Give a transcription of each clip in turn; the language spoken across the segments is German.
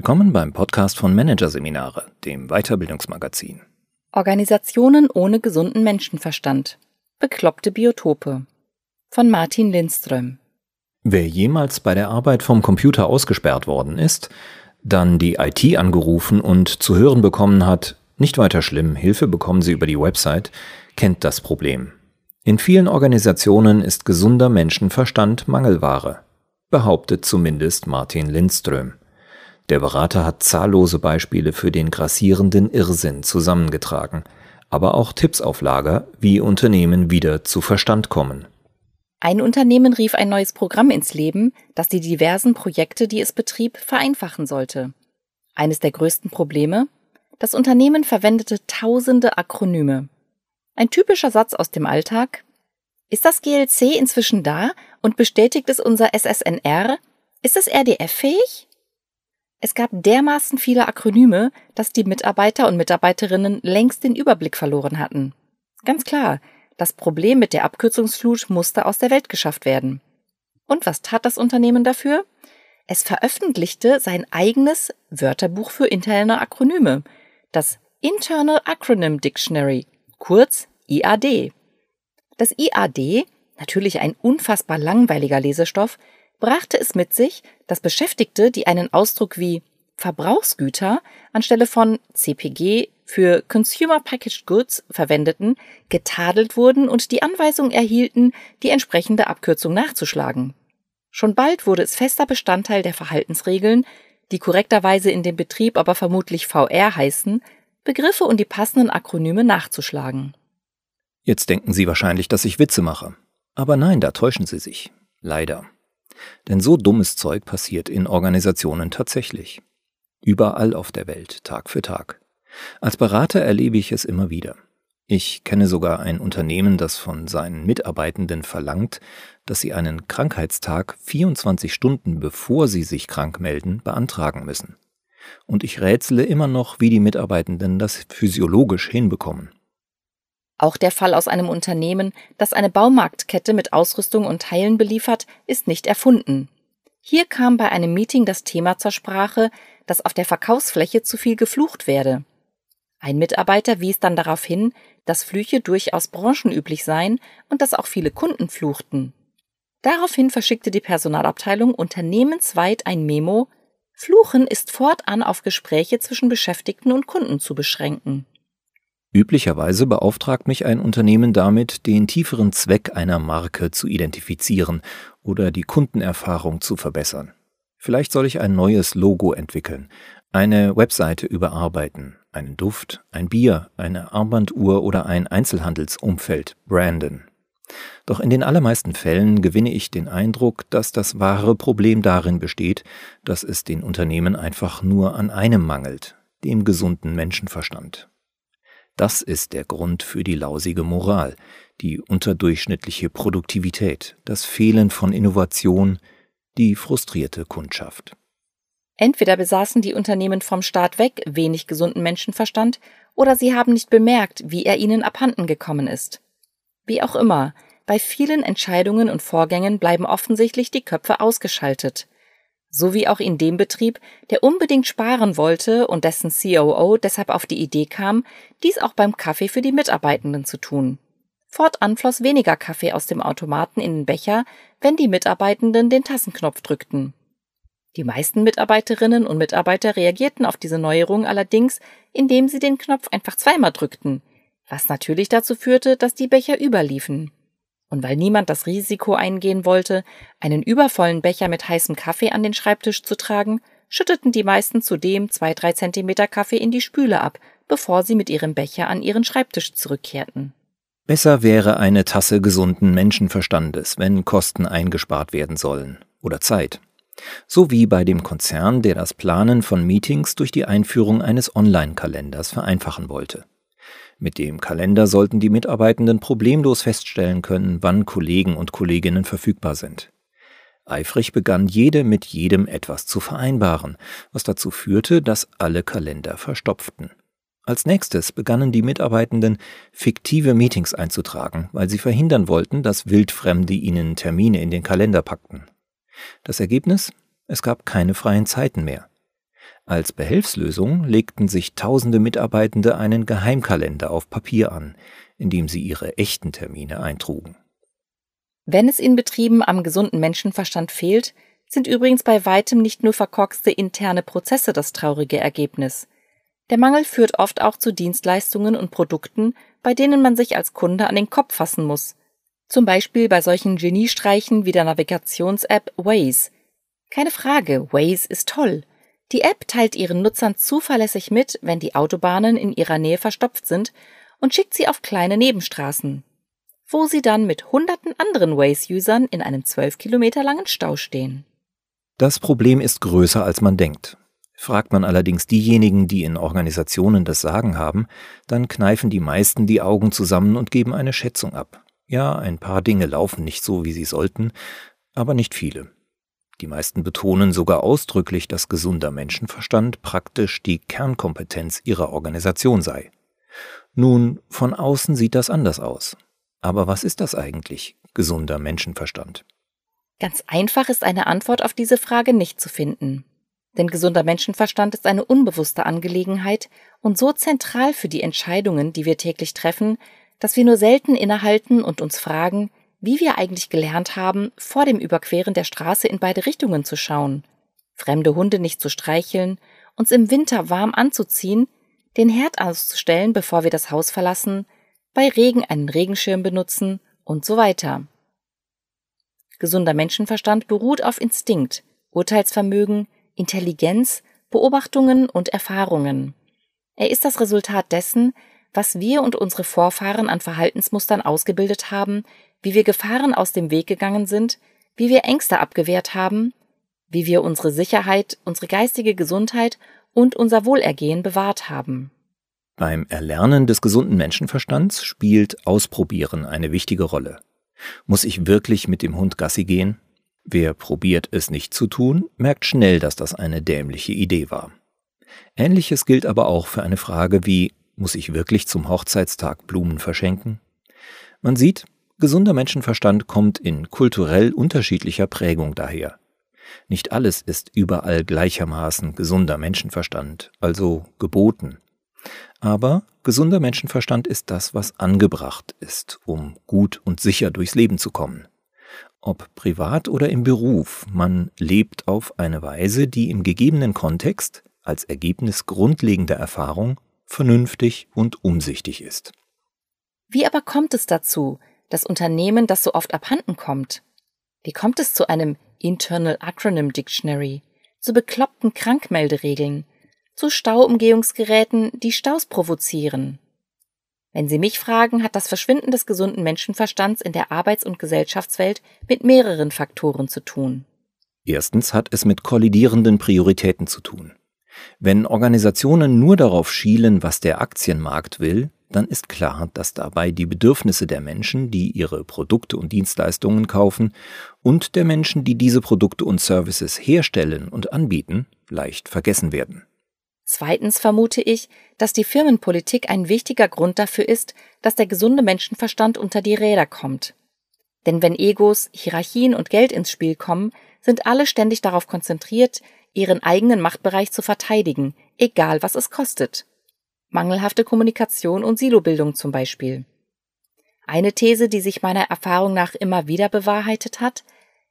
Willkommen beim Podcast von Managerseminare, dem Weiterbildungsmagazin. Organisationen ohne gesunden Menschenverstand. Bekloppte Biotope. Von Martin Lindström. Wer jemals bei der Arbeit vom Computer ausgesperrt worden ist, dann die IT angerufen und zu hören bekommen hat, nicht weiter schlimm, Hilfe bekommen Sie über die Website, kennt das Problem. In vielen Organisationen ist gesunder Menschenverstand Mangelware, behauptet zumindest Martin Lindström. Der Berater hat zahllose Beispiele für den grassierenden Irrsinn zusammengetragen, aber auch Tipps auf Lager, wie Unternehmen wieder zu Verstand kommen. Ein Unternehmen rief ein neues Programm ins Leben, das die diversen Projekte, die es betrieb, vereinfachen sollte. Eines der größten Probleme? Das Unternehmen verwendete tausende Akronyme. Ein typischer Satz aus dem Alltag? Ist das GLC inzwischen da und bestätigt es unser SSNR? Ist es RDF fähig? Es gab dermaßen viele Akronyme, dass die Mitarbeiter und Mitarbeiterinnen längst den Überblick verloren hatten. Ganz klar, das Problem mit der Abkürzungsflut musste aus der Welt geschafft werden. Und was tat das Unternehmen dafür? Es veröffentlichte sein eigenes Wörterbuch für interne Akronyme, das Internal Acronym Dictionary, kurz IAD. Das IAD, natürlich ein unfassbar langweiliger Lesestoff, brachte es mit sich, dass Beschäftigte, die einen Ausdruck wie Verbrauchsgüter anstelle von CPG für Consumer Packaged Goods verwendeten, getadelt wurden und die Anweisung erhielten, die entsprechende Abkürzung nachzuschlagen. Schon bald wurde es fester Bestandteil der Verhaltensregeln, die korrekterweise in dem Betrieb aber vermutlich VR heißen, Begriffe und die passenden Akronyme nachzuschlagen. Jetzt denken Sie wahrscheinlich, dass ich Witze mache. Aber nein, da täuschen Sie sich. Leider. Denn so dummes Zeug passiert in Organisationen tatsächlich. Überall auf der Welt, Tag für Tag. Als Berater erlebe ich es immer wieder. Ich kenne sogar ein Unternehmen, das von seinen Mitarbeitenden verlangt, dass sie einen Krankheitstag 24 Stunden bevor sie sich krank melden, beantragen müssen. Und ich rätsele immer noch, wie die Mitarbeitenden das physiologisch hinbekommen. Auch der Fall aus einem Unternehmen, das eine Baumarktkette mit Ausrüstung und Teilen beliefert, ist nicht erfunden. Hier kam bei einem Meeting das Thema zur Sprache, dass auf der Verkaufsfläche zu viel geflucht werde. Ein Mitarbeiter wies dann darauf hin, dass Flüche durchaus branchenüblich seien und dass auch viele Kunden fluchten. Daraufhin verschickte die Personalabteilung unternehmensweit ein Memo Fluchen ist fortan auf Gespräche zwischen Beschäftigten und Kunden zu beschränken. Üblicherweise beauftragt mich ein Unternehmen damit, den tieferen Zweck einer Marke zu identifizieren oder die Kundenerfahrung zu verbessern. Vielleicht soll ich ein neues Logo entwickeln, eine Webseite überarbeiten, einen Duft, ein Bier, eine Armbanduhr oder ein Einzelhandelsumfeld branden. Doch in den allermeisten Fällen gewinne ich den Eindruck, dass das wahre Problem darin besteht, dass es den Unternehmen einfach nur an einem mangelt, dem gesunden Menschenverstand. Das ist der Grund für die lausige Moral, die unterdurchschnittliche Produktivität, das Fehlen von Innovation, die frustrierte Kundschaft. Entweder besaßen die Unternehmen vom Staat weg wenig gesunden Menschenverstand, oder sie haben nicht bemerkt, wie er ihnen abhanden gekommen ist. Wie auch immer, bei vielen Entscheidungen und Vorgängen bleiben offensichtlich die Köpfe ausgeschaltet so wie auch in dem Betrieb, der unbedingt sparen wollte und dessen COO deshalb auf die Idee kam, dies auch beim Kaffee für die Mitarbeitenden zu tun. Fortan floss weniger Kaffee aus dem Automaten in den Becher, wenn die Mitarbeitenden den Tassenknopf drückten. Die meisten Mitarbeiterinnen und Mitarbeiter reagierten auf diese Neuerung allerdings, indem sie den Knopf einfach zweimal drückten, was natürlich dazu führte, dass die Becher überliefen. Und weil niemand das Risiko eingehen wollte, einen übervollen Becher mit heißem Kaffee an den Schreibtisch zu tragen, schütteten die meisten zudem zwei, drei Zentimeter Kaffee in die Spüle ab, bevor sie mit ihrem Becher an ihren Schreibtisch zurückkehrten. Besser wäre eine Tasse gesunden Menschenverstandes, wenn Kosten eingespart werden sollen oder Zeit. So wie bei dem Konzern, der das Planen von Meetings durch die Einführung eines Online-Kalenders vereinfachen wollte. Mit dem Kalender sollten die Mitarbeitenden problemlos feststellen können, wann Kollegen und Kolleginnen verfügbar sind. Eifrig begann jede mit jedem etwas zu vereinbaren, was dazu führte, dass alle Kalender verstopften. Als nächstes begannen die Mitarbeitenden fiktive Meetings einzutragen, weil sie verhindern wollten, dass Wildfremde ihnen Termine in den Kalender packten. Das Ergebnis? Es gab keine freien Zeiten mehr. Als Behelfslösung legten sich tausende Mitarbeitende einen Geheimkalender auf Papier an, in dem sie ihre echten Termine eintrugen. Wenn es in Betrieben am gesunden Menschenverstand fehlt, sind übrigens bei weitem nicht nur verkorkste interne Prozesse das traurige Ergebnis. Der Mangel führt oft auch zu Dienstleistungen und Produkten, bei denen man sich als Kunde an den Kopf fassen muss. Zum Beispiel bei solchen Geniestreichen wie der Navigations-App Waze. Keine Frage, Waze ist toll. Die App teilt ihren Nutzern zuverlässig mit, wenn die Autobahnen in ihrer Nähe verstopft sind und schickt sie auf kleine Nebenstraßen, wo sie dann mit hunderten anderen Waze-Usern in einem zwölf Kilometer langen Stau stehen. Das Problem ist größer, als man denkt. Fragt man allerdings diejenigen, die in Organisationen das Sagen haben, dann kneifen die meisten die Augen zusammen und geben eine Schätzung ab. Ja, ein paar Dinge laufen nicht so, wie sie sollten, aber nicht viele. Die meisten betonen sogar ausdrücklich, dass gesunder Menschenverstand praktisch die Kernkompetenz ihrer Organisation sei. Nun, von außen sieht das anders aus. Aber was ist das eigentlich, gesunder Menschenverstand? Ganz einfach ist eine Antwort auf diese Frage nicht zu finden. Denn gesunder Menschenverstand ist eine unbewusste Angelegenheit und so zentral für die Entscheidungen, die wir täglich treffen, dass wir nur selten innehalten und uns fragen, wie wir eigentlich gelernt haben, vor dem Überqueren der Straße in beide Richtungen zu schauen, fremde Hunde nicht zu streicheln, uns im Winter warm anzuziehen, den Herd auszustellen, bevor wir das Haus verlassen, bei Regen einen Regenschirm benutzen und so weiter. Gesunder Menschenverstand beruht auf Instinkt, Urteilsvermögen, Intelligenz, Beobachtungen und Erfahrungen. Er ist das Resultat dessen, was wir und unsere Vorfahren an Verhaltensmustern ausgebildet haben, wie wir Gefahren aus dem Weg gegangen sind, wie wir Ängste abgewehrt haben, wie wir unsere Sicherheit, unsere geistige Gesundheit und unser Wohlergehen bewahrt haben. Beim Erlernen des gesunden Menschenverstands spielt Ausprobieren eine wichtige Rolle. Muss ich wirklich mit dem Hund Gassi gehen? Wer probiert es nicht zu tun, merkt schnell, dass das eine dämliche Idee war. Ähnliches gilt aber auch für eine Frage wie, muss ich wirklich zum Hochzeitstag Blumen verschenken? Man sieht, gesunder Menschenverstand kommt in kulturell unterschiedlicher Prägung daher. Nicht alles ist überall gleichermaßen gesunder Menschenverstand, also geboten. Aber gesunder Menschenverstand ist das, was angebracht ist, um gut und sicher durchs Leben zu kommen. Ob privat oder im Beruf, man lebt auf eine Weise, die im gegebenen Kontext als Ergebnis grundlegender Erfahrung vernünftig und umsichtig ist. Wie aber kommt es dazu, dass Unternehmen das so oft abhanden kommt? Wie kommt es zu einem Internal Acronym Dictionary, zu bekloppten Krankmelderegeln, zu Stauumgehungsgeräten, die Staus provozieren. Wenn Sie mich fragen, hat das Verschwinden des gesunden Menschenverstands in der Arbeits- und Gesellschaftswelt mit mehreren Faktoren zu tun. Erstens hat es mit kollidierenden Prioritäten zu tun. Wenn Organisationen nur darauf schielen, was der Aktienmarkt will, dann ist klar, dass dabei die Bedürfnisse der Menschen, die ihre Produkte und Dienstleistungen kaufen, und der Menschen, die diese Produkte und Services herstellen und anbieten, leicht vergessen werden. Zweitens vermute ich, dass die Firmenpolitik ein wichtiger Grund dafür ist, dass der gesunde Menschenverstand unter die Räder kommt. Denn wenn Egos, Hierarchien und Geld ins Spiel kommen, sind alle ständig darauf konzentriert, ihren eigenen Machtbereich zu verteidigen, egal was es kostet. Mangelhafte Kommunikation und Silobildung zum Beispiel. Eine These, die sich meiner Erfahrung nach immer wieder bewahrheitet hat,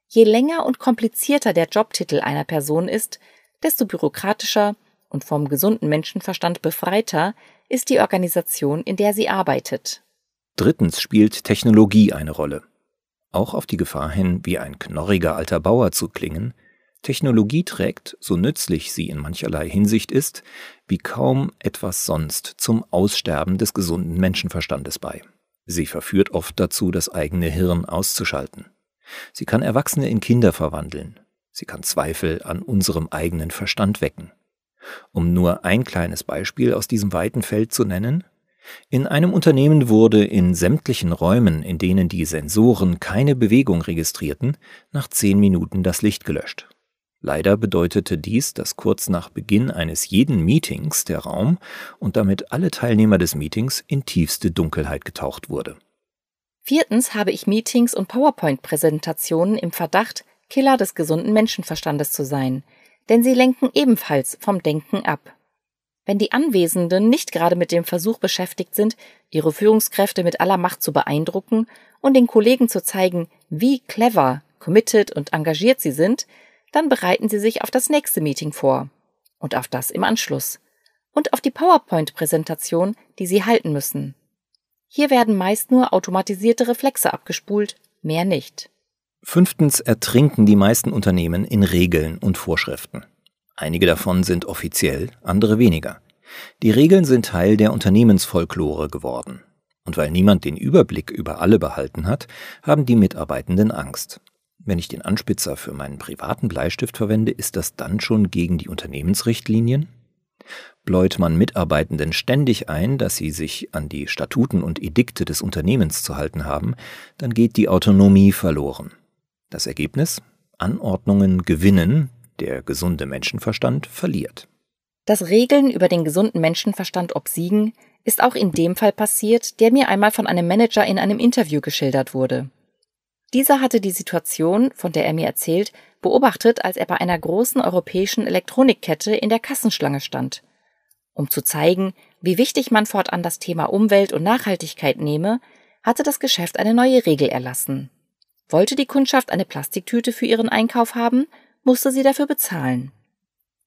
je länger und komplizierter der Jobtitel einer Person ist, desto bürokratischer, und vom gesunden Menschenverstand befreiter ist die Organisation, in der sie arbeitet. Drittens spielt Technologie eine Rolle. Auch auf die Gefahr hin, wie ein knorriger alter Bauer zu klingen, Technologie trägt, so nützlich sie in mancherlei Hinsicht ist, wie kaum etwas sonst zum Aussterben des gesunden Menschenverstandes bei. Sie verführt oft dazu, das eigene Hirn auszuschalten. Sie kann Erwachsene in Kinder verwandeln. Sie kann Zweifel an unserem eigenen Verstand wecken. Um nur ein kleines Beispiel aus diesem weiten Feld zu nennen, in einem Unternehmen wurde in sämtlichen Räumen, in denen die Sensoren keine Bewegung registrierten, nach zehn Minuten das Licht gelöscht. Leider bedeutete dies, dass kurz nach Beginn eines jeden Meetings der Raum und damit alle Teilnehmer des Meetings in tiefste Dunkelheit getaucht wurde. Viertens habe ich Meetings und PowerPoint-Präsentationen im Verdacht, Killer des gesunden Menschenverstandes zu sein – denn sie lenken ebenfalls vom Denken ab. Wenn die Anwesenden nicht gerade mit dem Versuch beschäftigt sind, ihre Führungskräfte mit aller Macht zu beeindrucken und den Kollegen zu zeigen, wie clever, committed und engagiert sie sind, dann bereiten sie sich auf das nächste Meeting vor und auf das im Anschluss und auf die PowerPoint-Präsentation, die sie halten müssen. Hier werden meist nur automatisierte Reflexe abgespult, mehr nicht. Fünftens ertrinken die meisten Unternehmen in Regeln und Vorschriften. Einige davon sind offiziell, andere weniger. Die Regeln sind Teil der Unternehmensfolklore geworden. Und weil niemand den Überblick über alle behalten hat, haben die Mitarbeitenden Angst. Wenn ich den Anspitzer für meinen privaten Bleistift verwende, ist das dann schon gegen die Unternehmensrichtlinien? Bläut man Mitarbeitenden ständig ein, dass sie sich an die Statuten und Edikte des Unternehmens zu halten haben, dann geht die Autonomie verloren. Das Ergebnis? Anordnungen gewinnen, der gesunde Menschenverstand verliert. Dass Regeln über den gesunden Menschenverstand obsiegen, ist auch in dem Fall passiert, der mir einmal von einem Manager in einem Interview geschildert wurde. Dieser hatte die Situation, von der er mir erzählt, beobachtet, als er bei einer großen europäischen Elektronikkette in der Kassenschlange stand. Um zu zeigen, wie wichtig man fortan das Thema Umwelt und Nachhaltigkeit nehme, hatte das Geschäft eine neue Regel erlassen. Wollte die Kundschaft eine Plastiktüte für ihren Einkauf haben, musste sie dafür bezahlen.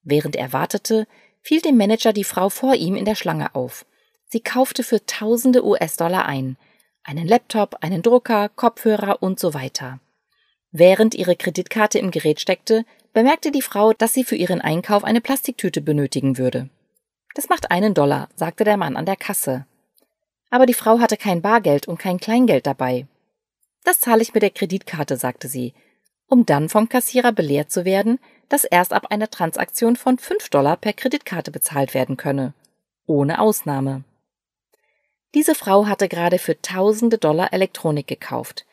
Während er wartete, fiel dem Manager die Frau vor ihm in der Schlange auf. Sie kaufte für tausende US-Dollar ein, einen Laptop, einen Drucker, Kopfhörer und so weiter. Während ihre Kreditkarte im Gerät steckte, bemerkte die Frau, dass sie für ihren Einkauf eine Plastiktüte benötigen würde. Das macht einen Dollar, sagte der Mann an der Kasse. Aber die Frau hatte kein Bargeld und kein Kleingeld dabei. Das zahle ich mit der Kreditkarte, sagte sie, um dann vom Kassierer belehrt zu werden, dass erst ab einer Transaktion von 5 Dollar per Kreditkarte bezahlt werden könne. Ohne Ausnahme. Diese Frau hatte gerade für tausende Dollar Elektronik gekauft.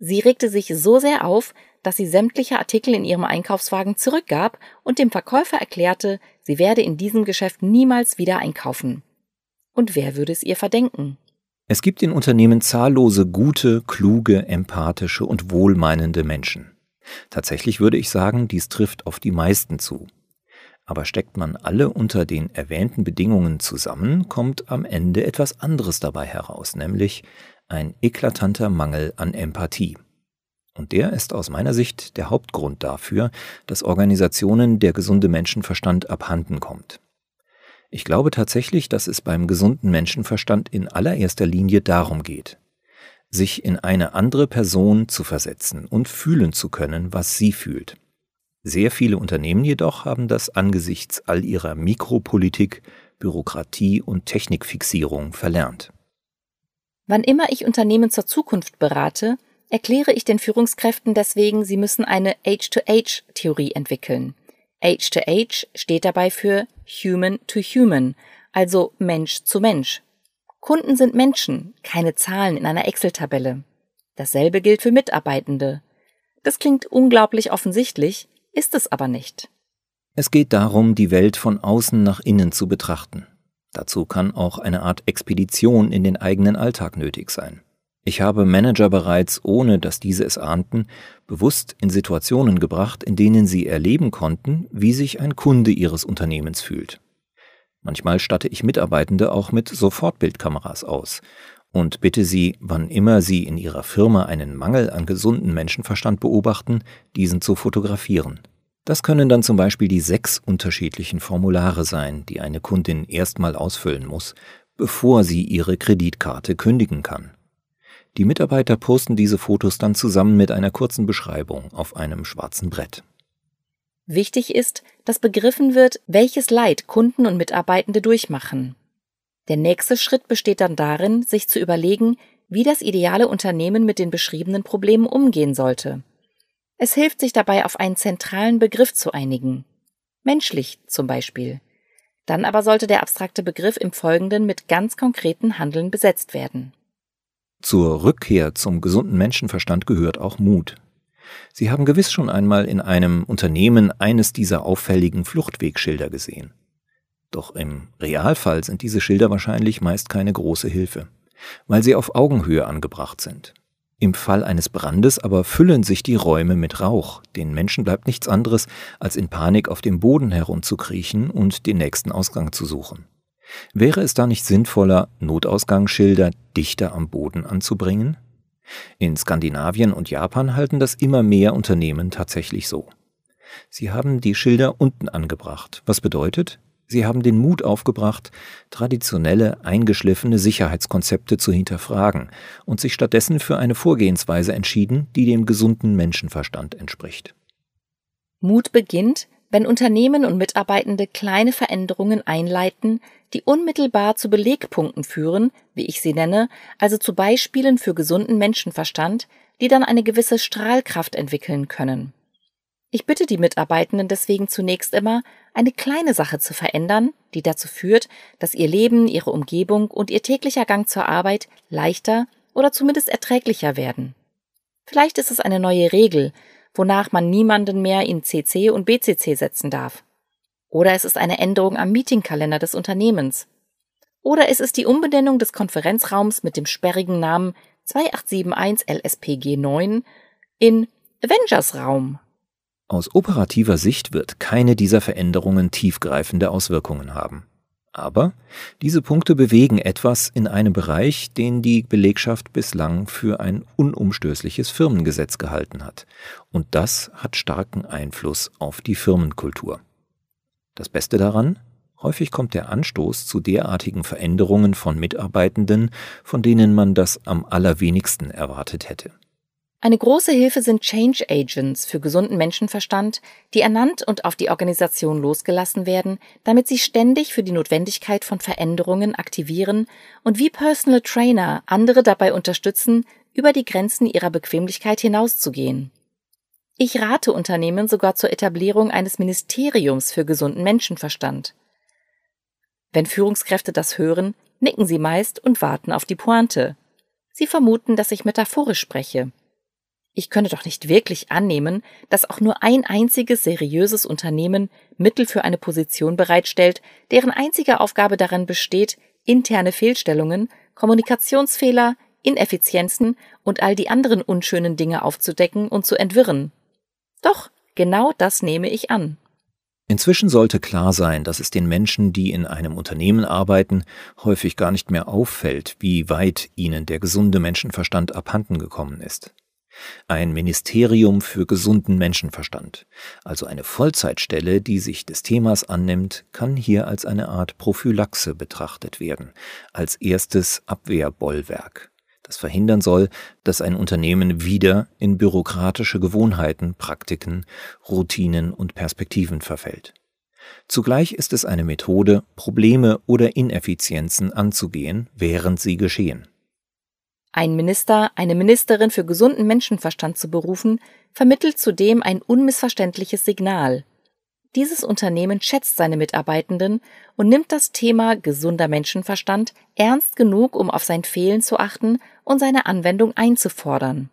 Sie regte sich so sehr auf, dass sie sämtliche Artikel in ihrem Einkaufswagen zurückgab und dem Verkäufer erklärte, sie werde in diesem Geschäft niemals wieder einkaufen. Und wer würde es ihr verdenken? Es gibt in Unternehmen zahllose gute, kluge, empathische und wohlmeinende Menschen. Tatsächlich würde ich sagen, dies trifft auf die meisten zu. Aber steckt man alle unter den erwähnten Bedingungen zusammen, kommt am Ende etwas anderes dabei heraus, nämlich ein eklatanter Mangel an Empathie. Und der ist aus meiner Sicht der Hauptgrund dafür, dass Organisationen der gesunde Menschenverstand abhanden kommt. Ich glaube tatsächlich, dass es beim gesunden Menschenverstand in allererster Linie darum geht, sich in eine andere Person zu versetzen und fühlen zu können, was sie fühlt. Sehr viele Unternehmen jedoch haben das angesichts all ihrer Mikropolitik, Bürokratie und Technikfixierung verlernt. Wann immer ich Unternehmen zur Zukunft berate, erkläre ich den Führungskräften deswegen, sie müssen eine H-to-H-Theorie entwickeln. H-to-H steht dabei für Human to Human, also Mensch zu Mensch. Kunden sind Menschen, keine Zahlen in einer Excel-Tabelle. Dasselbe gilt für Mitarbeitende. Das klingt unglaublich offensichtlich, ist es aber nicht. Es geht darum, die Welt von außen nach innen zu betrachten. Dazu kann auch eine Art Expedition in den eigenen Alltag nötig sein. Ich habe Manager bereits, ohne dass diese es ahnten, bewusst in Situationen gebracht, in denen sie erleben konnten, wie sich ein Kunde ihres Unternehmens fühlt. Manchmal statte ich Mitarbeitende auch mit Sofortbildkameras aus und bitte sie, wann immer sie in ihrer Firma einen Mangel an gesunden Menschenverstand beobachten, diesen zu fotografieren. Das können dann zum Beispiel die sechs unterschiedlichen Formulare sein, die eine Kundin erstmal ausfüllen muss, bevor sie ihre Kreditkarte kündigen kann. Die Mitarbeiter posten diese Fotos dann zusammen mit einer kurzen Beschreibung auf einem schwarzen Brett. Wichtig ist, dass begriffen wird, welches Leid Kunden und Mitarbeitende durchmachen. Der nächste Schritt besteht dann darin, sich zu überlegen, wie das ideale Unternehmen mit den beschriebenen Problemen umgehen sollte. Es hilft sich dabei auf einen zentralen Begriff zu einigen. Menschlich zum Beispiel. Dann aber sollte der abstrakte Begriff im Folgenden mit ganz konkreten Handeln besetzt werden. Zur Rückkehr zum gesunden Menschenverstand gehört auch Mut. Sie haben gewiss schon einmal in einem Unternehmen eines dieser auffälligen Fluchtwegschilder gesehen. Doch im Realfall sind diese Schilder wahrscheinlich meist keine große Hilfe, weil sie auf Augenhöhe angebracht sind. Im Fall eines Brandes aber füllen sich die Räume mit Rauch. Den Menschen bleibt nichts anderes, als in Panik auf dem Boden herumzukriechen und den nächsten Ausgang zu suchen. Wäre es da nicht sinnvoller, Notausgangsschilder dichter am Boden anzubringen? In Skandinavien und Japan halten das immer mehr Unternehmen tatsächlich so. Sie haben die Schilder unten angebracht, was bedeutet, sie haben den Mut aufgebracht, traditionelle, eingeschliffene Sicherheitskonzepte zu hinterfragen und sich stattdessen für eine Vorgehensweise entschieden, die dem gesunden Menschenverstand entspricht. Mut beginnt, wenn Unternehmen und Mitarbeitende kleine Veränderungen einleiten, die unmittelbar zu Belegpunkten führen, wie ich sie nenne, also zu Beispielen für gesunden Menschenverstand, die dann eine gewisse Strahlkraft entwickeln können. Ich bitte die Mitarbeitenden deswegen zunächst immer, eine kleine Sache zu verändern, die dazu führt, dass ihr Leben, ihre Umgebung und ihr täglicher Gang zur Arbeit leichter oder zumindest erträglicher werden. Vielleicht ist es eine neue Regel, wonach man niemanden mehr in CC und BCC setzen darf. Oder es ist eine Änderung am Meetingkalender des Unternehmens. Oder es ist die Umbenennung des Konferenzraums mit dem sperrigen Namen 2871 LSPG 9 in Avengers Raum. Aus operativer Sicht wird keine dieser Veränderungen tiefgreifende Auswirkungen haben. Aber diese Punkte bewegen etwas in einem Bereich, den die Belegschaft bislang für ein unumstößliches Firmengesetz gehalten hat. Und das hat starken Einfluss auf die Firmenkultur. Das Beste daran? Häufig kommt der Anstoß zu derartigen Veränderungen von Mitarbeitenden, von denen man das am allerwenigsten erwartet hätte. Eine große Hilfe sind Change Agents für gesunden Menschenverstand, die ernannt und auf die Organisation losgelassen werden, damit sie ständig für die Notwendigkeit von Veränderungen aktivieren und wie Personal Trainer andere dabei unterstützen, über die Grenzen ihrer Bequemlichkeit hinauszugehen. Ich rate Unternehmen sogar zur Etablierung eines Ministeriums für gesunden Menschenverstand. Wenn Führungskräfte das hören, nicken sie meist und warten auf die Pointe. Sie vermuten, dass ich metaphorisch spreche. Ich könne doch nicht wirklich annehmen, dass auch nur ein einziges seriöses Unternehmen Mittel für eine Position bereitstellt, deren einzige Aufgabe darin besteht, interne Fehlstellungen, Kommunikationsfehler, Ineffizienzen und all die anderen unschönen Dinge aufzudecken und zu entwirren. Doch, genau das nehme ich an. Inzwischen sollte klar sein, dass es den Menschen, die in einem Unternehmen arbeiten, häufig gar nicht mehr auffällt, wie weit ihnen der gesunde Menschenverstand abhanden gekommen ist. Ein Ministerium für gesunden Menschenverstand, also eine Vollzeitstelle, die sich des Themas annimmt, kann hier als eine Art Prophylaxe betrachtet werden, als erstes Abwehrbollwerk das verhindern soll, dass ein Unternehmen wieder in bürokratische Gewohnheiten, Praktiken, Routinen und Perspektiven verfällt. Zugleich ist es eine Methode, Probleme oder Ineffizienzen anzugehen, während sie geschehen. Ein Minister, eine Ministerin für gesunden Menschenverstand zu berufen, vermittelt zudem ein unmissverständliches Signal. Dieses Unternehmen schätzt seine Mitarbeitenden und nimmt das Thema gesunder Menschenverstand ernst genug, um auf sein Fehlen zu achten und seine Anwendung einzufordern.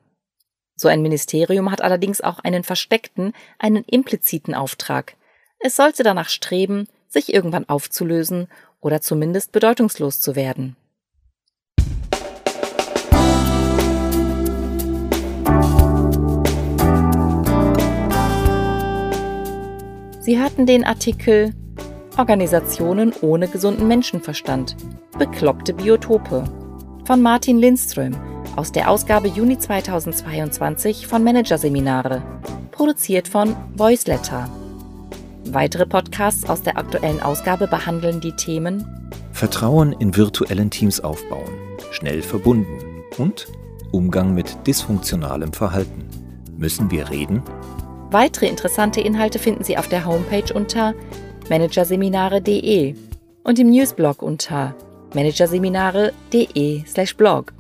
So ein Ministerium hat allerdings auch einen versteckten, einen impliziten Auftrag. Es sollte danach streben, sich irgendwann aufzulösen oder zumindest bedeutungslos zu werden. Sie hörten den Artikel Organisationen ohne gesunden Menschenverstand. Bekloppte Biotope von Martin Lindström aus der Ausgabe Juni 2022 von Managerseminare, produziert von Voiceletter. Weitere Podcasts aus der aktuellen Ausgabe behandeln die Themen Vertrauen in virtuellen Teams aufbauen, schnell verbunden und Umgang mit dysfunktionalem Verhalten. Müssen wir reden? Weitere interessante Inhalte finden Sie auf der Homepage unter managerseminare.de und im Newsblog unter managerseminare.de/blog.